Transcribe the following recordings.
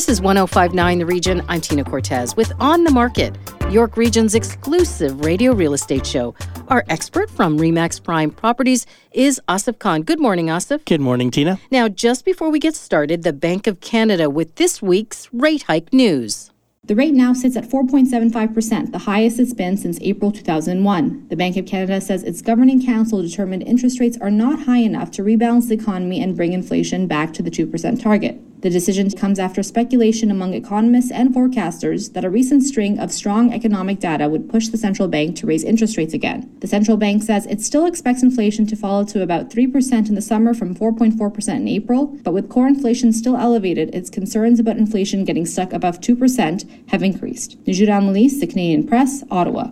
This is 1059 The Region. I'm Tina Cortez with On the Market, York Region's exclusive radio real estate show. Our expert from REMAX Prime Properties is Asif Khan. Good morning, Asif. Good morning, Tina. Now, just before we get started, the Bank of Canada with this week's rate hike news. The rate now sits at 4.75%, the highest it's been since April 2001. The Bank of Canada says its governing council determined interest rates are not high enough to rebalance the economy and bring inflation back to the 2% target. The decision comes after speculation among economists and forecasters that a recent string of strong economic data would push the central bank to raise interest rates again. The central bank says it still expects inflation to fall to about 3% in the summer from 4.4% in April, but with core inflation still elevated, its concerns about inflation getting stuck above 2% have increased. Najura Melis, The Canadian Press, Ottawa.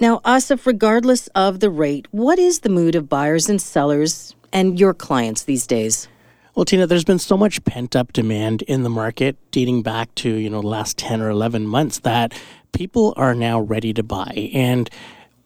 Now, Asif, regardless of the rate, what is the mood of buyers and sellers and your clients these days? Well, Tina, there's been so much pent up demand in the market dating back to, you know, the last 10 or 11 months that people are now ready to buy. And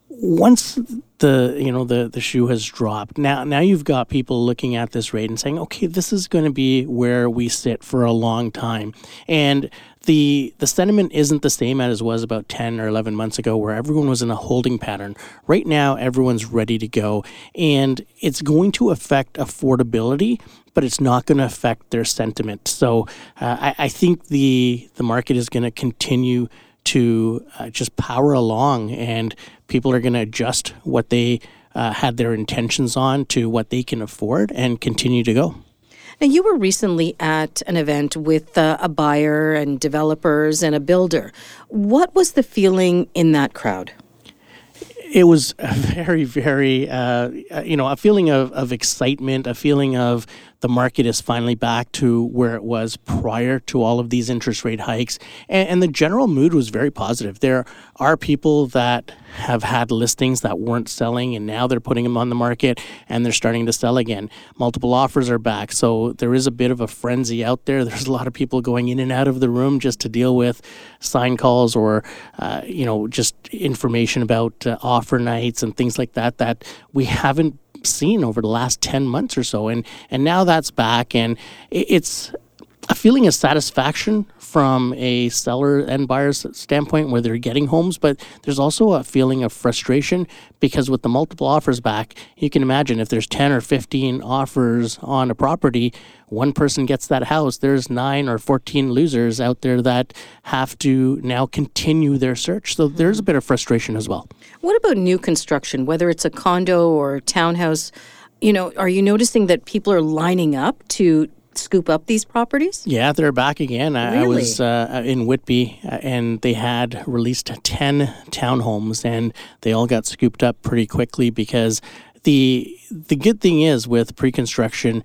once the you know the the shoe has dropped now now you've got people looking at this rate and saying okay this is going to be where we sit for a long time and the the sentiment isn't the same as it was about 10 or 11 months ago where everyone was in a holding pattern right now everyone's ready to go and it's going to affect affordability but it's not going to affect their sentiment so uh, I, I think the the market is going to continue to uh, just power along and people are going to adjust what they uh, had their intentions on to what they can afford and continue to go now, you were recently at an event with uh, a buyer and developers and a builder. What was the feeling in that crowd? It was a very, very, uh, you know, a feeling of, of excitement, a feeling of the market is finally back to where it was prior to all of these interest rate hikes. And, and, the general mood was very positive. There are people that have had listings that weren't selling and now they're putting them on the market and they're starting to sell again. Multiple offers are back. So there is a bit of a frenzy out there. There's a lot of people going in and out of the room just to deal with sign calls or, uh, you know, just information about uh, offer nights and things like that that we haven't seen over the last 10 months or so and and now that's back and it's a feeling of satisfaction from a seller and buyer's standpoint where they're getting homes, but there's also a feeling of frustration because with the multiple offers back, you can imagine if there's 10 or 15 offers on a property, one person gets that house, there's 9 or 14 losers out there that have to now continue their search. So mm-hmm. there's a bit of frustration as well. What about new construction, whether it's a condo or townhouse? You know, are you noticing that people are lining up to scoop up these properties? Yeah, they're back again. I, really? I was uh, in Whitby uh, and they had released 10 townhomes and they all got scooped up pretty quickly because the the good thing is with pre-construction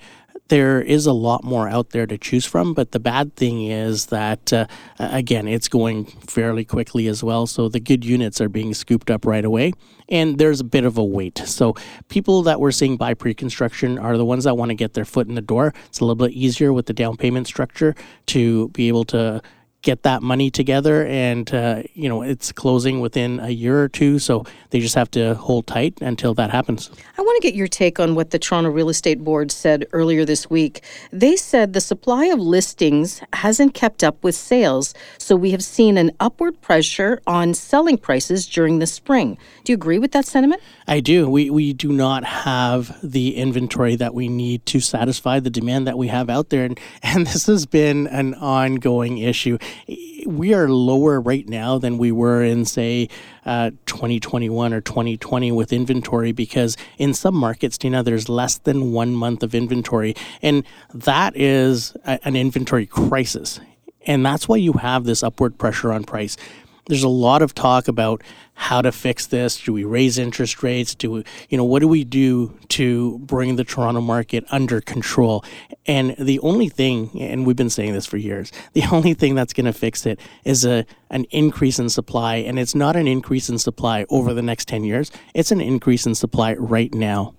there is a lot more out there to choose from. But the bad thing is that, uh, again, it's going fairly quickly as well. So the good units are being scooped up right away. And there's a bit of a wait. So people that we're seeing buy pre construction are the ones that want to get their foot in the door. It's a little bit easier with the down payment structure to be able to get that money together and uh, you know it's closing within a year or two so they just have to hold tight until that happens. I want to get your take on what the toronto real estate board said earlier this week. They said the supply of listings hasn't kept up with sales so we have seen an upward pressure on selling prices during the spring. Do you agree with that sentiment? I do. We, we do not have the inventory that we need to satisfy the demand that we have out there and, and this has been an ongoing issue we are lower right now than we were in, say, uh, 2021 or 2020 with inventory because in some markets, Tina, there's less than one month of inventory. And that is a, an inventory crisis. And that's why you have this upward pressure on price there's a lot of talk about how to fix this. Do we raise interest rates? Do we, you know, what do we do to bring the Toronto market under control? And the only thing, and we've been saying this for years, the only thing that's going to fix it is a an increase in supply, and it's not an increase in supply over the next 10 years. It's an increase in supply right now.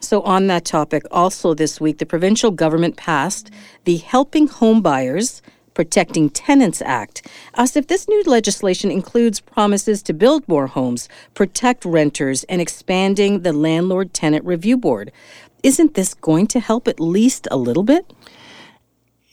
So, on that topic, also this week, the provincial government passed the Helping Homebuyers Protecting Tenants Act. Asif, this new legislation includes promises to build more homes, protect renters, and expanding the Landlord Tenant Review Board. Isn't this going to help at least a little bit?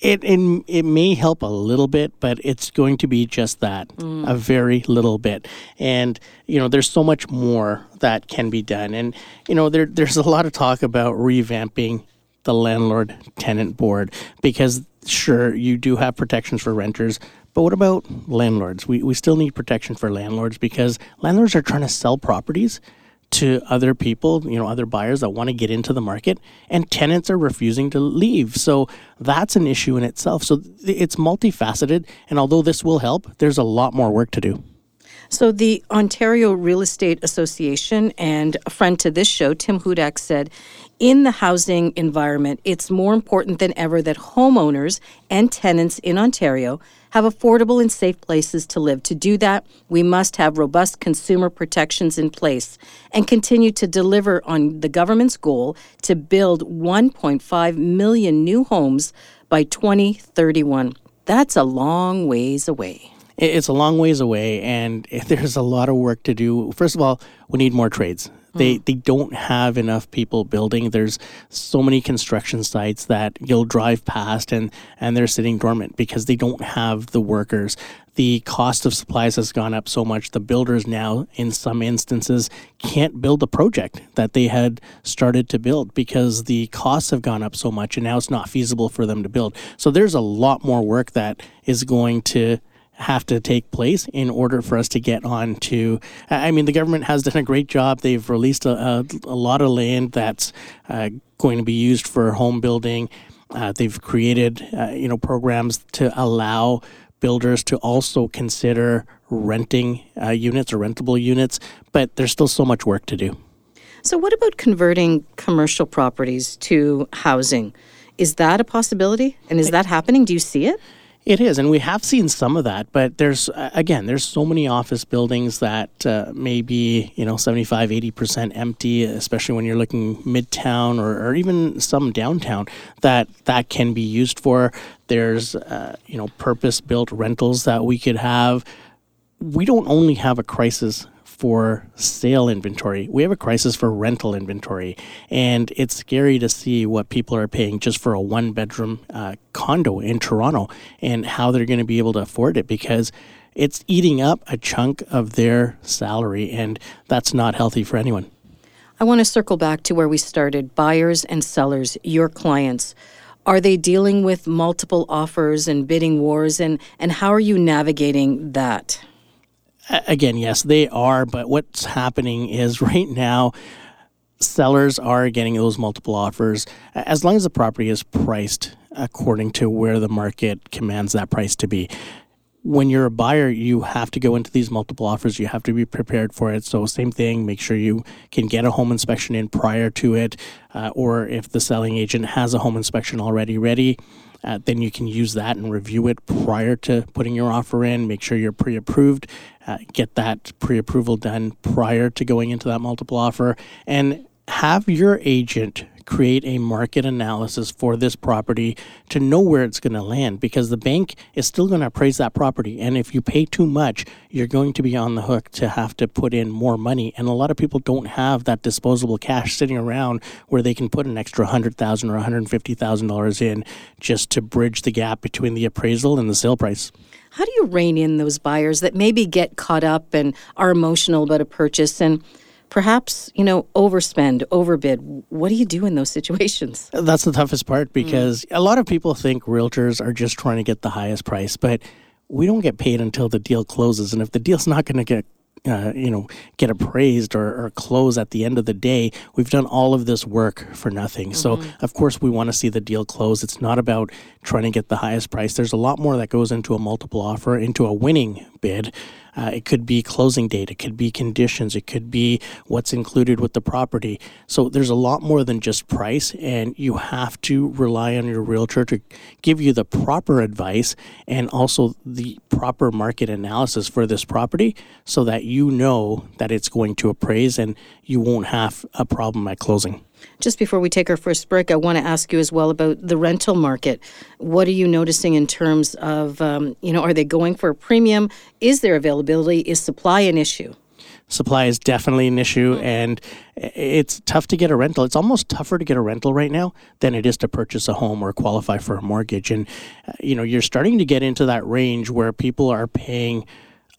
It, it, it may help a little bit, but it's going to be just that mm. a very little bit. And, you know, there's so much more that can be done. And, you know, there, there's a lot of talk about revamping the landlord tenant board because, sure, you do have protections for renters, but what about landlords? We, we still need protection for landlords because landlords are trying to sell properties to other people, you know, other buyers that want to get into the market, and tenants are refusing to leave. So that's an issue in itself. So it's multifaceted, and although this will help, there's a lot more work to do. So, the Ontario Real Estate Association and a friend to this show, Tim Hudak, said in the housing environment, it's more important than ever that homeowners and tenants in Ontario have affordable and safe places to live. To do that, we must have robust consumer protections in place and continue to deliver on the government's goal to build 1.5 million new homes by 2031. That's a long ways away. It's a long ways away, and there's a lot of work to do. First of all, we need more trades. They mm. they don't have enough people building. There's so many construction sites that you'll drive past and and they're sitting dormant because they don't have the workers. The cost of supplies has gone up so much. The builders now, in some instances, can't build a project that they had started to build because the costs have gone up so much, and now it's not feasible for them to build. So there's a lot more work that is going to have to take place in order for us to get on to. I mean, the government has done a great job. They've released a, a, a lot of land that's uh, going to be used for home building. Uh, they've created, uh, you know, programs to allow builders to also consider renting uh, units or rentable units, but there's still so much work to do. So, what about converting commercial properties to housing? Is that a possibility? And is that happening? Do you see it? It is, and we have seen some of that, but there's again, there's so many office buildings that uh, may be you know 75, 80 percent empty, especially when you're looking midtown or, or even some downtown that that can be used for. There's uh, you know purpose built rentals that we could have. We don't only have a crisis for sale inventory. We have a crisis for rental inventory. And it's scary to see what people are paying just for a one bedroom uh, condo in Toronto and how they're going to be able to afford it because it's eating up a chunk of their salary. And that's not healthy for anyone. I want to circle back to where we started buyers and sellers, your clients. Are they dealing with multiple offers and bidding wars? And, and how are you navigating that? Again, yes, they are. But what's happening is right now, sellers are getting those multiple offers as long as the property is priced according to where the market commands that price to be. When you're a buyer, you have to go into these multiple offers. You have to be prepared for it. So, same thing, make sure you can get a home inspection in prior to it, uh, or if the selling agent has a home inspection already ready, uh, then you can use that and review it prior to putting your offer in. Make sure you're pre approved. Uh, get that pre approval done prior to going into that multiple offer. And have your agent create a market analysis for this property to know where it's going to land because the bank is still going to appraise that property. And if you pay too much, you're going to be on the hook to have to put in more money. And a lot of people don't have that disposable cash sitting around where they can put an extra 100,000 or $150,000 in just to bridge the gap between the appraisal and the sale price. How do you rein in those buyers that maybe get caught up and are emotional about a purchase and perhaps you know overspend overbid what do you do in those situations that's the toughest part mm. because mm. a lot of people think realtors are just trying to get the highest price but we don't get paid until the deal closes and if the deal's not going to get uh, you know get appraised or, or close at the end of the day we've done all of this work for nothing mm-hmm. so of course we want to see the deal close it's not about trying to get the highest price there's a lot more that goes into a multiple offer into a winning bid Uh, it could be closing date. It could be conditions. It could be what's included with the property. So there's a lot more than just price, and you have to rely on your realtor to give you the proper advice and also the proper market analysis for this property so that you know that it's going to appraise and you won't have a problem at closing. Just before we take our first break, I want to ask you as well about the rental market. What are you noticing in terms of, um, you know, are they going for a premium? Is there availability? Is supply an issue? Supply is definitely an issue, and it's tough to get a rental. It's almost tougher to get a rental right now than it is to purchase a home or qualify for a mortgage. And, uh, you know, you're starting to get into that range where people are paying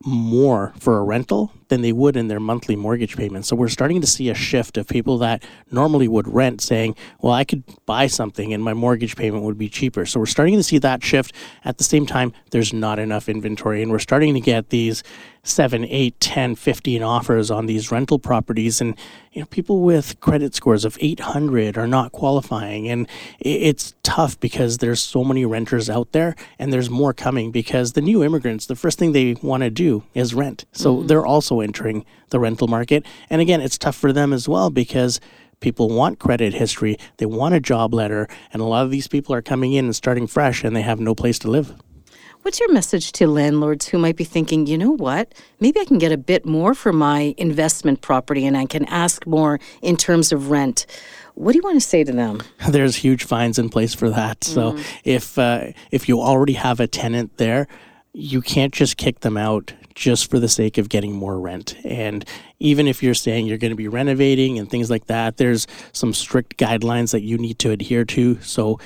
more for a rental than they would in their monthly mortgage payment. So we're starting to see a shift of people that normally would rent saying, well, I could buy something and my mortgage payment would be cheaper. So we're starting to see that shift. At the same time, there's not enough inventory and we're starting to get these 7, 8, 10, 15 offers on these rental properties and you know people with credit scores of 800 are not qualifying and it's tough because there's so many renters out there and there's more coming because the new immigrants the first thing they want to do is rent. So mm-hmm. they're also entering the rental market. And again, it's tough for them as well because people want credit history, they want a job letter, and a lot of these people are coming in and starting fresh and they have no place to live. What's your message to landlords who might be thinking, you know what, maybe I can get a bit more for my investment property and I can ask more in terms of rent? What do you want to say to them? There's huge fines in place for that. Mm. So if uh, if you already have a tenant there, you can't just kick them out just for the sake of getting more rent. And even if you're saying you're going to be renovating and things like that, there's some strict guidelines that you need to adhere to. So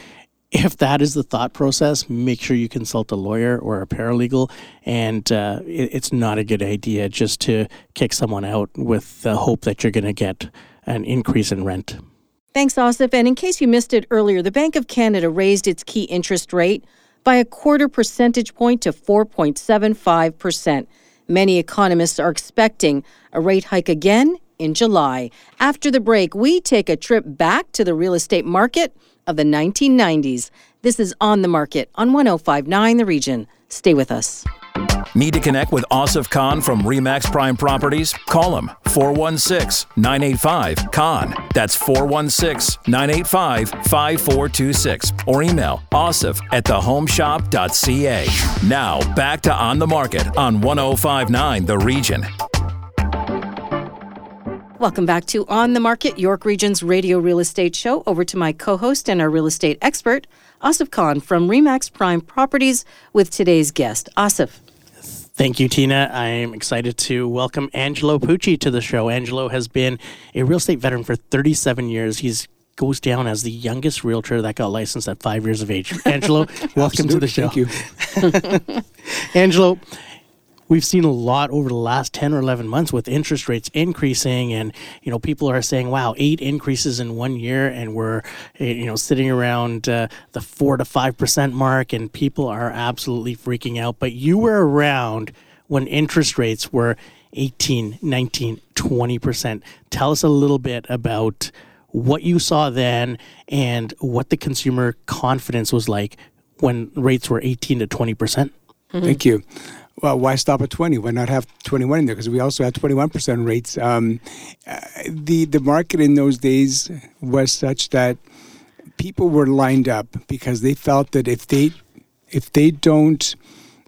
if that is the thought process, make sure you consult a lawyer or a paralegal. And uh, it, it's not a good idea just to kick someone out with the hope that you're going to get an increase in rent. Thanks, Asif. And in case you missed it earlier, the Bank of Canada raised its key interest rate by a quarter percentage point to 4.75%. Many economists are expecting a rate hike again in July. After the break, we take a trip back to the real estate market of the 1990s. This is On the Market on 1059 The Region. Stay with us. Need to connect with Asif Khan from Remax Prime Properties? Call him 416 985 Khan. That's 416 985 5426. Or email asif at thehomeshop.ca. Now back to On the Market on 1059 The Region. Welcome back to On the Market, York Region's radio real estate show. Over to my co host and our real estate expert, Asif Khan from Remax Prime Properties, with today's guest. Asif. Thank you, Tina. I am excited to welcome Angelo Pucci to the show. Angelo has been a real estate veteran for 37 years. He's goes down as the youngest realtor that got licensed at five years of age. Angelo, welcome to the show. Thank you. Angelo, we've seen a lot over the last 10 or 11 months with interest rates increasing and you know people are saying wow eight increases in one year and we're eh, you know sitting around uh, the 4 to 5% mark and people are absolutely freaking out but you were around when interest rates were 18 19 20% tell us a little bit about what you saw then and what the consumer confidence was like when rates were 18 to 20%. percent mm-hmm. Thank you well, why stop at 20? Why not have 21 in there? Because we also had 21% rates. Um, uh, the, the market in those days was such that people were lined up because they felt that if they if they don't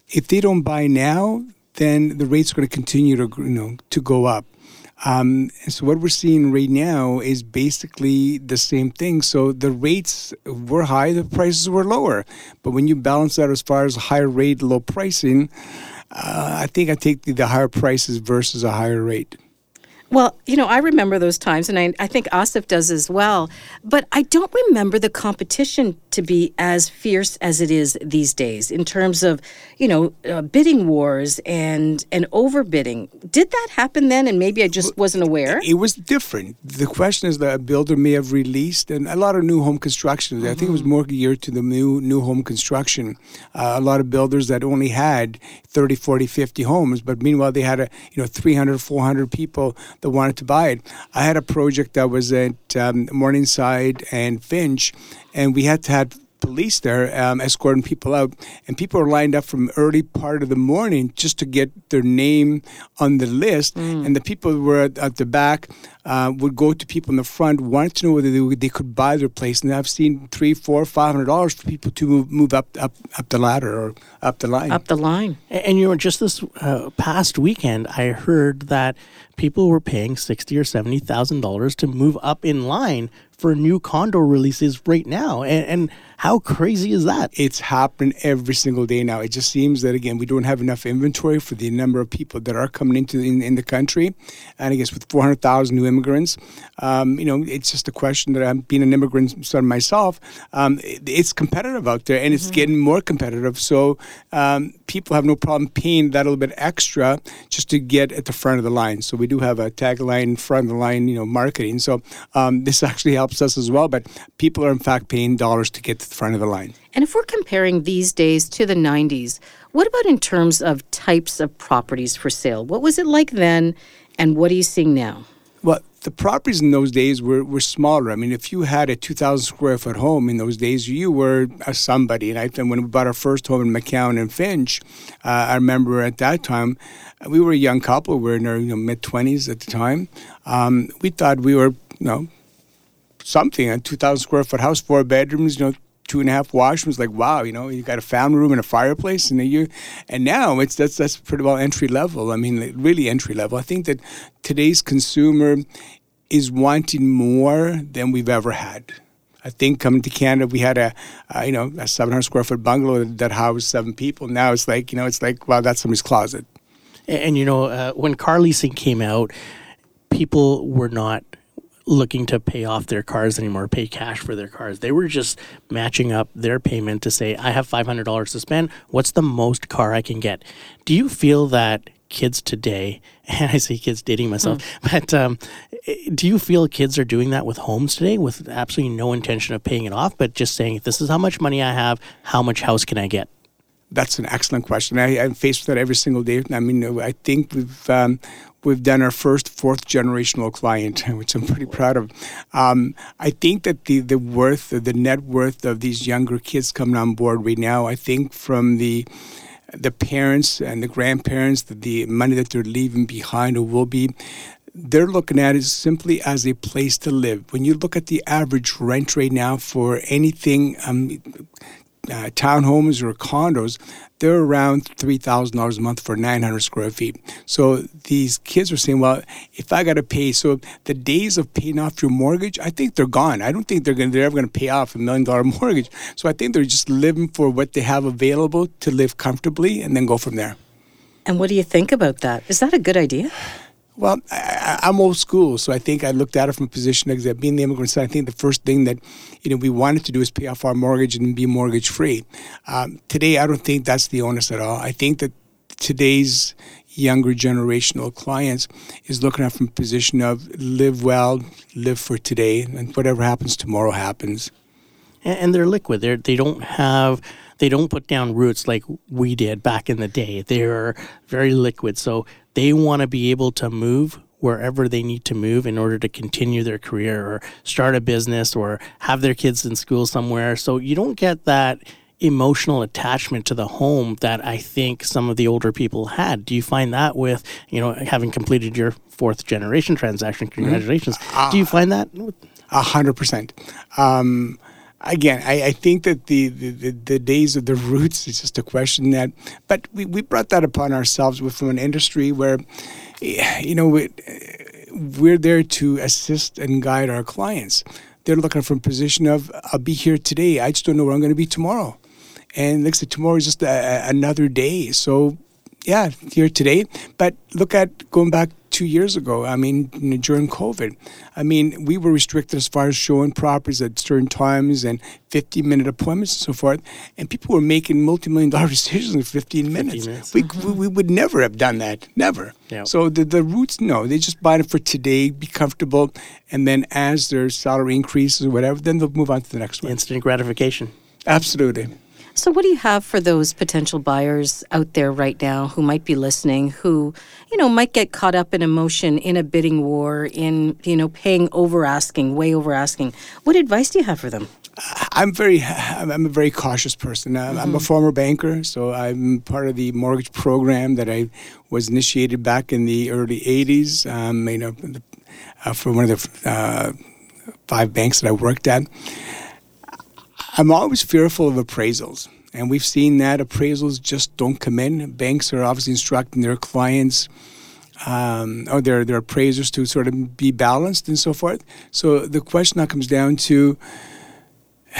if they don't buy now, then the rates are going to continue to you know to go up. Um, so what we're seeing right now is basically the same thing. So the rates were high, the prices were lower. But when you balance that as far as high rate, low pricing, uh, I think I take the, the higher prices versus a higher rate. Well, you know, I remember those times, and I, I think Asif does as well. But I don't remember the competition to be as fierce as it is these days in terms of, you know, uh, bidding wars and and overbidding. Did that happen then? And maybe I just wasn't aware. It was different. The question is that a builder may have released, and a lot of new home construction. Mm-hmm. I think it was mm-hmm. more geared to the new new home construction. Uh, a lot of builders that only had 30, 40, 50 homes, but meanwhile they had a you know 300, 400 people that wanted to buy it. I had a project that was at um, Morningside and Finch, and we had to have police there um, escorting people out, and people are lined up from early part of the morning just to get their name on the list. Mm. And the people who were at, at the back uh, would go to people in the front, wanted to know whether they, they could buy their place. And I've seen three, four, five hundred dollars for people to move, move up, up, up the ladder or up the line. Up the line. And, and you know, just this uh, past weekend, I heard that people were paying sixty or seventy thousand dollars to move up in line for new condo releases right now. And, and how crazy is that? It's happening every single day now. It just seems that again we don't have enough inventory for the number of people that are coming into in, in the country, and I guess with 400,000 new immigrants, um, you know, it's just a question that I'm being an immigrant son myself. Um, it, it's competitive out there, and it's mm-hmm. getting more competitive. So um, people have no problem paying that little bit extra just to get at the front of the line. So we do have a tagline, front of the line, you know, marketing. So um, this actually helps us as well. But people are in fact paying dollars to get front of the line. And if we're comparing these days to the 90s, what about in terms of types of properties for sale? What was it like then, and what are you seeing now? Well, the properties in those days were, were smaller. I mean, if you had a 2,000 square foot home in those days, you were a somebody. And I think when we bought our first home in McCowan and Finch, uh, I remember at that time, we were a young couple. We were in our you know, mid 20s at the time. Um, we thought we were, you know, something a 2,000 square foot house, four bedrooms, you know, two and a half washrooms. Like wow, you know, you got a family room and a fireplace, and you. And now it's that's that's pretty well entry level. I mean, really entry level. I think that today's consumer is wanting more than we've ever had. I think coming to Canada, we had a, you know, a 700 square foot bungalow that housed seven people. Now it's like, you know, it's like, wow, that's somebody's closet. And, and you know, uh, when car leasing came out, people were not looking to pay off their cars anymore, pay cash for their cars. They were just matching up their payment to say, I have $500 to spend. What's the most car I can get? Do you feel that kids today, and I say kids dating myself, mm. but um, do you feel kids are doing that with homes today with absolutely no intention of paying it off, but just saying, this is how much money I have, how much house can I get? That's an excellent question. I, am faced with that every single day. I mean, I think we've um, we've done our first fourth generational client, which I'm pretty proud of. Um, I think that the the worth, the net worth of these younger kids coming on board right now, I think from the the parents and the grandparents, the, the money that they're leaving behind or will be, they're looking at it simply as a place to live. When you look at the average rent rate now for anything, um, uh, townhomes or condos, they're around $3,000 a month for 900 square feet. So these kids are saying, well, if I got to pay, so the days of paying off your mortgage, I think they're gone. I don't think they're, gonna, they're ever going to pay off a million dollar mortgage. So I think they're just living for what they have available to live comfortably and then go from there. And what do you think about that? Is that a good idea? Well, I, am old school, so I think I looked at it from a position of being the immigrant son. I think the first thing that you know we wanted to do is pay off our mortgage and be mortgage free. Um, today, I don't think that's the onus at all. I think that today's younger generational clients is looking at from a position of live well, live for today, and whatever happens tomorrow happens. And, and they're liquid. They they don't have they don't put down roots like we did back in the day. They're very liquid. So they want to be able to move wherever they need to move in order to continue their career or start a business or have their kids in school somewhere. So you don't get that emotional attachment to the home that I think some of the older people had. Do you find that with, you know, having completed your fourth generation transaction? Mm-hmm. Congratulations. Mm-hmm. Uh, Do you find that? A hundred percent. Um, again, I, I, think that the, the, the, days of the roots is just a question that, but we, we brought that upon ourselves with, from an industry where, you know, we, we're there to assist and guide our clients. They're looking from a position of, I'll be here today. I just don't know where I'm going to be tomorrow. And I said, tomorrow is just a, another day. So, yeah, here today. But look at going back two years ago. I mean, during COVID, I mean, we were restricted as far as showing properties at certain times and 15 minute appointments and so forth. And people were making multi million dollar decisions in 15 minutes. 15 minutes. We, mm-hmm. we, we, would never have done that. Never. Yep. So the, the roots, no, they just buy it for today, be comfortable. And then as their salary increases or whatever, then they'll move on to the next one. Instant gratification. Absolutely. So, what do you have for those potential buyers out there right now who might be listening, who, you know, might get caught up in emotion in a bidding war, in, you know, paying over asking, way over asking? What advice do you have for them? I'm very, I'm a very cautious person. I'm, mm-hmm. I'm, a former banker, so I'm part of the mortgage program that I was initiated back in the early '80s. Um, you know, uh, for one of the uh, five banks that I worked at. I'm always fearful of appraisals. And we've seen that appraisals just don't come in. Banks are obviously instructing their clients um, or their, their appraisers to sort of be balanced and so forth. So the question now comes down to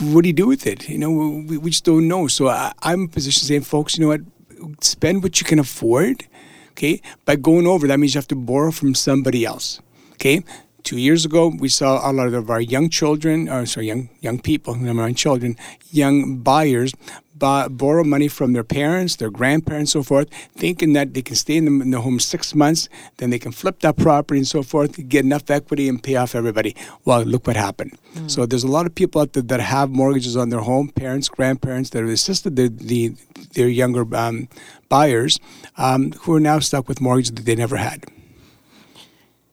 what do you do with it? You know, we, we just don't know. So I, I'm in a position saying, folks, you know what? Spend what you can afford. Okay. By going over, that means you have to borrow from somebody else. Okay two years ago, we saw a lot of our young children, or sorry, young young people, never mind children, young buyers, buy, borrow money from their parents, their grandparents, so forth, thinking that they can stay in the, in the, home six months, then they can flip that property and so forth, get enough equity and pay off everybody. Well, look what happened. Mm. So there's a lot of people out there that have mortgages on their home, parents, grandparents that have assisted the, the their younger um, buyers um, who are now stuck with mortgages that they never had.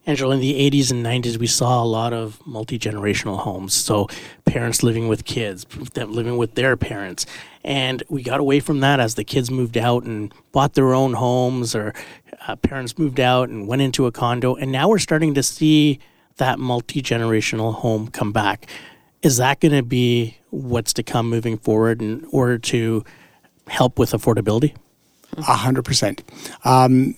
Angelo, in the 80s and 90s, we saw a lot of multi generational homes. So, parents living with kids, them living with their parents. And we got away from that as the kids moved out and bought their own homes, or uh, parents moved out and went into a condo. And now we're starting to see that multi generational home come back. Is that going to be what's to come moving forward in order to help with affordability? A hundred percent. Um,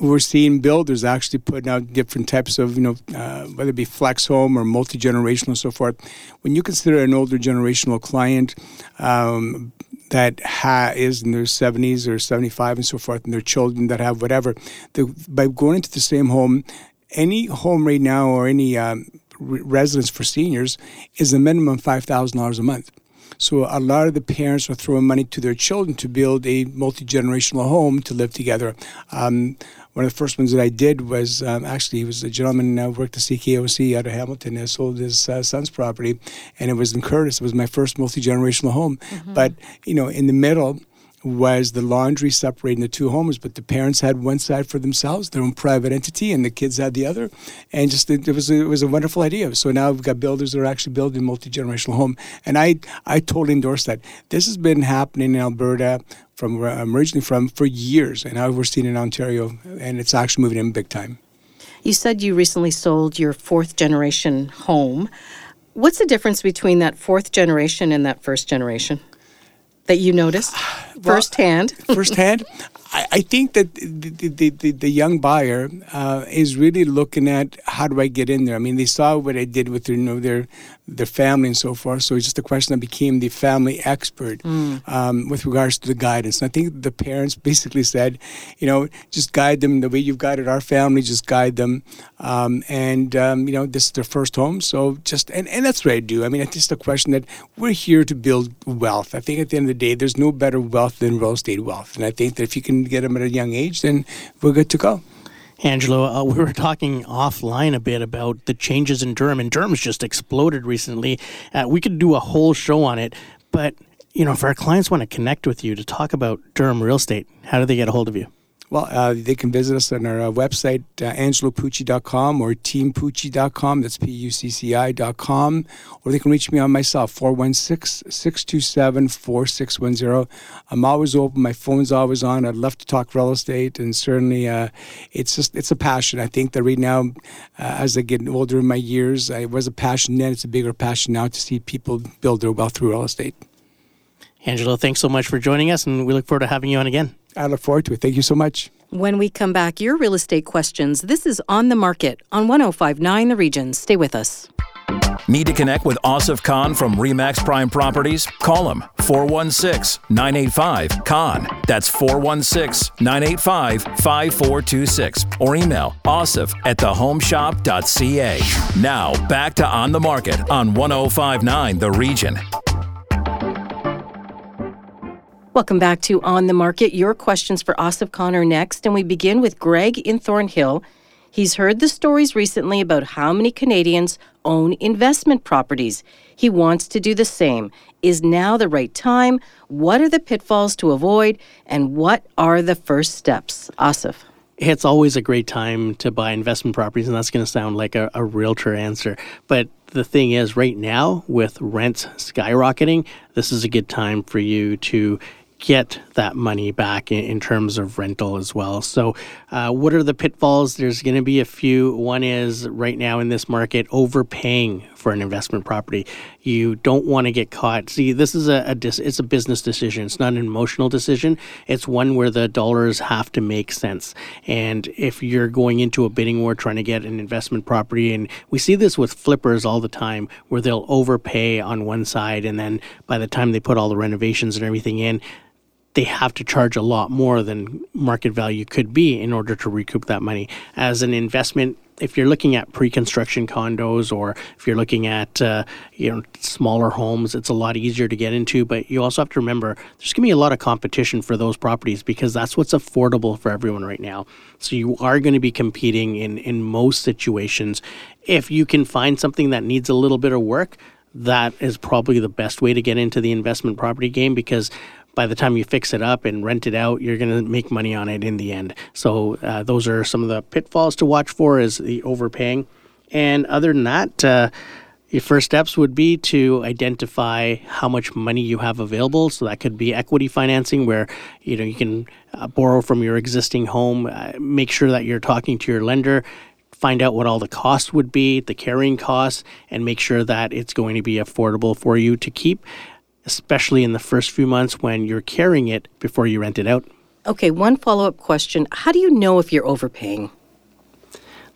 we're seeing builders actually putting out different types of, you know, uh, whether it be flex home or multi generational and so forth. When you consider an older generational client um, that ha- is in their 70s or 75 and so forth, and their children that have whatever, the, by going into the same home, any home right now or any um, residence for seniors is a minimum $5,000 a month. So a lot of the parents are throwing money to their children to build a multi generational home to live together. Um, one of the first ones that I did was um, actually he was a gentleman who worked at CKOC out of Hamilton and sold his uh, son's property, and it was in Courtice. It was my first multi generational home. Mm-hmm. But you know, in the middle was the laundry separating the two homes, but the parents had one side for themselves, their own private entity, and the kids had the other. And just it, was it was a wonderful idea. So now we've got builders that are actually building multi generational home, and I I totally endorse that. This has been happening in Alberta from where I'm originally from for years, and now we're seeing it in Ontario, and it's actually moving in big time. You said you recently sold your fourth generation home. What's the difference between that fourth generation and that first generation? That you noticed well, firsthand? firsthand, I, I, think that the, the, the, the young buyer uh, is really looking at how do I get in there. I mean, they saw what I did with their, you know, their their family and so forth. So it's just a question that became the family expert mm. um, with regards to the guidance. And I think the parents basically said, you know, just guide them the way you've guided our family. Just guide them, um, and um, you know, this is their first home. So just and, and that's what I do. I mean, it's just a question that we're here to build wealth. I think at the end of the day, there's no better wealth than real estate wealth. And I think that if you can get them at a young age, then we're good to go. Angelo, uh, we were talking offline a bit about the changes in Durham, and Durham's just exploded recently. Uh, we could do a whole show on it, but you know, if our clients want to connect with you to talk about Durham real estate, how do they get a hold of you? Well, uh, they can visit us on our uh, website, uh, angelopucci.com or teampucci.com. That's P U C C I.com. Or they can reach me on myself, 416 627 4610. I'm always open. My phone's always on. I'd love to talk real estate. And certainly, uh, it's just it's a passion. I think that right now, uh, as I get older in my years, it was a passion then. It's a bigger passion now to see people build their wealth through real estate. Angelo, thanks so much for joining us, and we look forward to having you on again. I look forward to it. Thank you so much. When we come back, your real estate questions. This is On the Market on 1059 The Region. Stay with us. Need to connect with Asif Khan from Remax Prime Properties? Call him 416 985 Khan. That's 416 985 5426. Or email asif at thehomeshop.ca. Now back to On the Market on 1059 The Region. Welcome back to On the Market. Your questions for Asif Connor next, and we begin with Greg in Thornhill. He's heard the stories recently about how many Canadians own investment properties. He wants to do the same. Is now the right time? What are the pitfalls to avoid? And what are the first steps? Asif. It's always a great time to buy investment properties, and that's going to sound like a, a realtor answer. But the thing is, right now, with rents skyrocketing, this is a good time for you to get that money back in, in terms of rental as well. So, uh, what are the pitfalls? There's going to be a few. One is right now in this market, overpaying for an investment property. You don't want to get caught. See, this is a, a dis- it's a business decision. It's not an emotional decision. It's one where the dollars have to make sense. And if you're going into a bidding war trying to get an investment property, and we see this with flippers all the time, where they'll overpay on one side, and then by the time they put all the renovations and everything in, they have to charge a lot more than market value could be in order to recoup that money. As an investment, if you're looking at pre-construction condos or if you're looking at uh, you know smaller homes, it's a lot easier to get into. But you also have to remember there's going to be a lot of competition for those properties because that's what's affordable for everyone right now. So you are going to be competing in in most situations. If you can find something that needs a little bit of work, that is probably the best way to get into the investment property game because by the time you fix it up and rent it out, you're going to make money on it in the end. So uh, those are some of the pitfalls to watch for is the overpaying. And other than that, uh, your first steps would be to identify how much money you have available. So that could be equity financing, where you know you can uh, borrow from your existing home. Uh, make sure that you're talking to your lender. Find out what all the costs would be, the carrying costs, and make sure that it's going to be affordable for you to keep especially in the first few months when you're carrying it before you rent it out. Okay, one follow up question. How do you know if you're overpaying?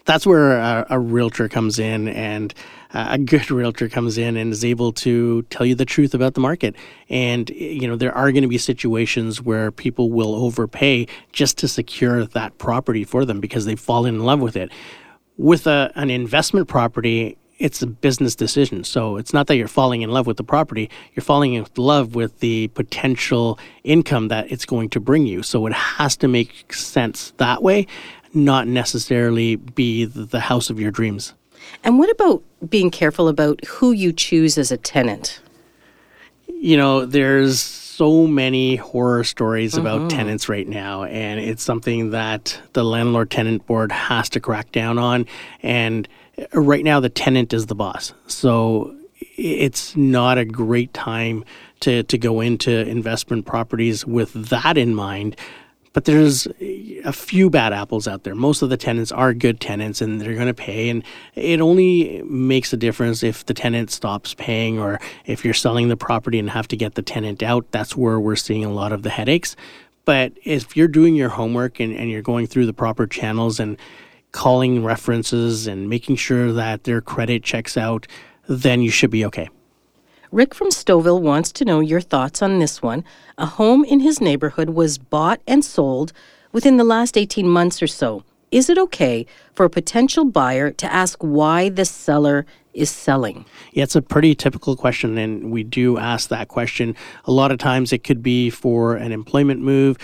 That's where a, a realtor comes in, and uh, a good realtor comes in and is able to tell you the truth about the market. And, you know, there are going to be situations where people will overpay just to secure that property for them because they've fallen in love with it. With a, an investment property, it's a business decision. So it's not that you're falling in love with the property, you're falling in love with the potential income that it's going to bring you. So it has to make sense that way, not necessarily be the house of your dreams. And what about being careful about who you choose as a tenant? You know, there's so many horror stories mm-hmm. about tenants right now, and it's something that the landlord tenant board has to crack down on. And right now the tenant is the boss. So it's not a great time to, to go into investment properties with that in mind. But there's a few bad apples out there. Most of the tenants are good tenants and they're going to pay. And it only makes a difference if the tenant stops paying or if you're selling the property and have to get the tenant out. That's where we're seeing a lot of the headaches. But if you're doing your homework and, and you're going through the proper channels and calling references and making sure that their credit checks out, then you should be okay. Rick from Stouffville wants to know your thoughts on this one. A home in his neighborhood was bought and sold within the last 18 months or so. Is it okay for a potential buyer to ask why the seller is selling? Yeah, it's a pretty typical question, and we do ask that question. A lot of times it could be for an employment move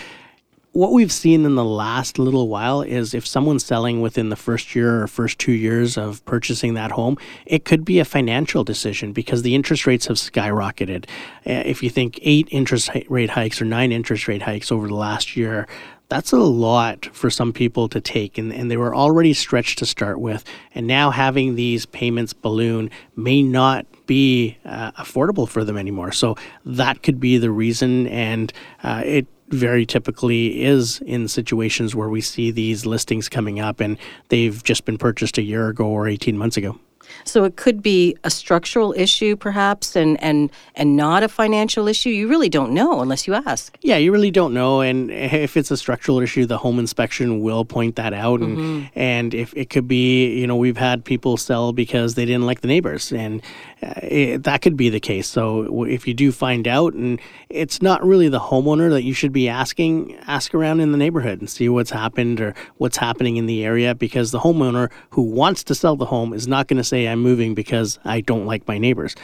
what we've seen in the last little while is if someone's selling within the first year or first two years of purchasing that home, it could be a financial decision because the interest rates have skyrocketed. Uh, if you think eight interest rate hikes or nine interest rate hikes over the last year, that's a lot for some people to take and, and they were already stretched to start with and now having these payments balloon may not be uh, affordable for them anymore so that could be the reason and uh, it very typically is in situations where we see these listings coming up and they've just been purchased a year ago or 18 months ago. So it could be a structural issue, perhaps, and and and not a financial issue. You really don't know unless you ask. Yeah, you really don't know. And if it's a structural issue, the home inspection will point that out. And mm-hmm. and if it could be, you know, we've had people sell because they didn't like the neighbors, and uh, it, that could be the case. So if you do find out, and it's not really the homeowner that you should be asking, ask around in the neighborhood and see what's happened or what's happening in the area, because the homeowner who wants to sell the home is not going to say I'm moving because I don't like my neighbors.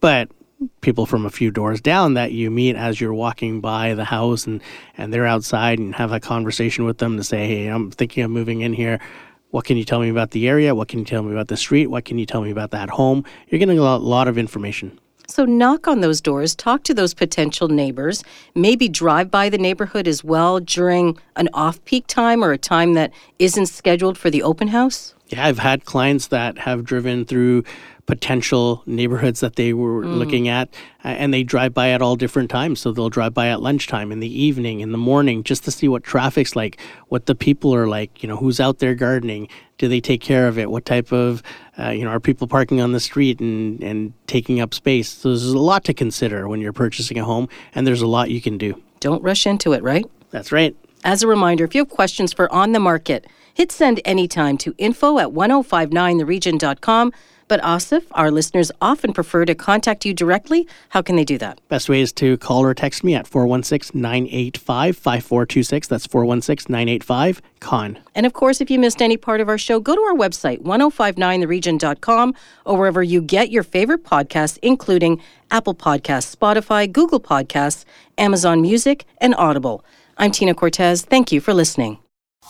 But people from a few doors down that you meet as you're walking by the house and, and they're outside and have a conversation with them to say, Hey, I'm thinking of moving in here. What can you tell me about the area? What can you tell me about the street? What can you tell me about that home? You're getting a lot, lot of information. So knock on those doors, talk to those potential neighbors, maybe drive by the neighborhood as well during an off peak time or a time that isn't scheduled for the open house. Yeah, I've had clients that have driven through potential neighborhoods that they were mm. looking at and they drive by at all different times. So they'll drive by at lunchtime in the evening in the morning just to see what traffic's like what the people are like you know who's out there gardening do they take care of it what type of uh, you know are people parking on the street and and taking up space. So there's a lot to consider when you're purchasing a home and there's a lot you can do. Don't rush into it right? That's right. As a reminder if you have questions for on the market hit send anytime to info at 1059theregion.com but Asif, our listeners often prefer to contact you directly. How can they do that? Best way is to call or text me at 416 985 5426. That's 416 985 KHAN. And of course, if you missed any part of our show, go to our website, 1059theregion.com, or wherever you get your favorite podcasts, including Apple Podcasts, Spotify, Google Podcasts, Amazon Music, and Audible. I'm Tina Cortez. Thank you for listening.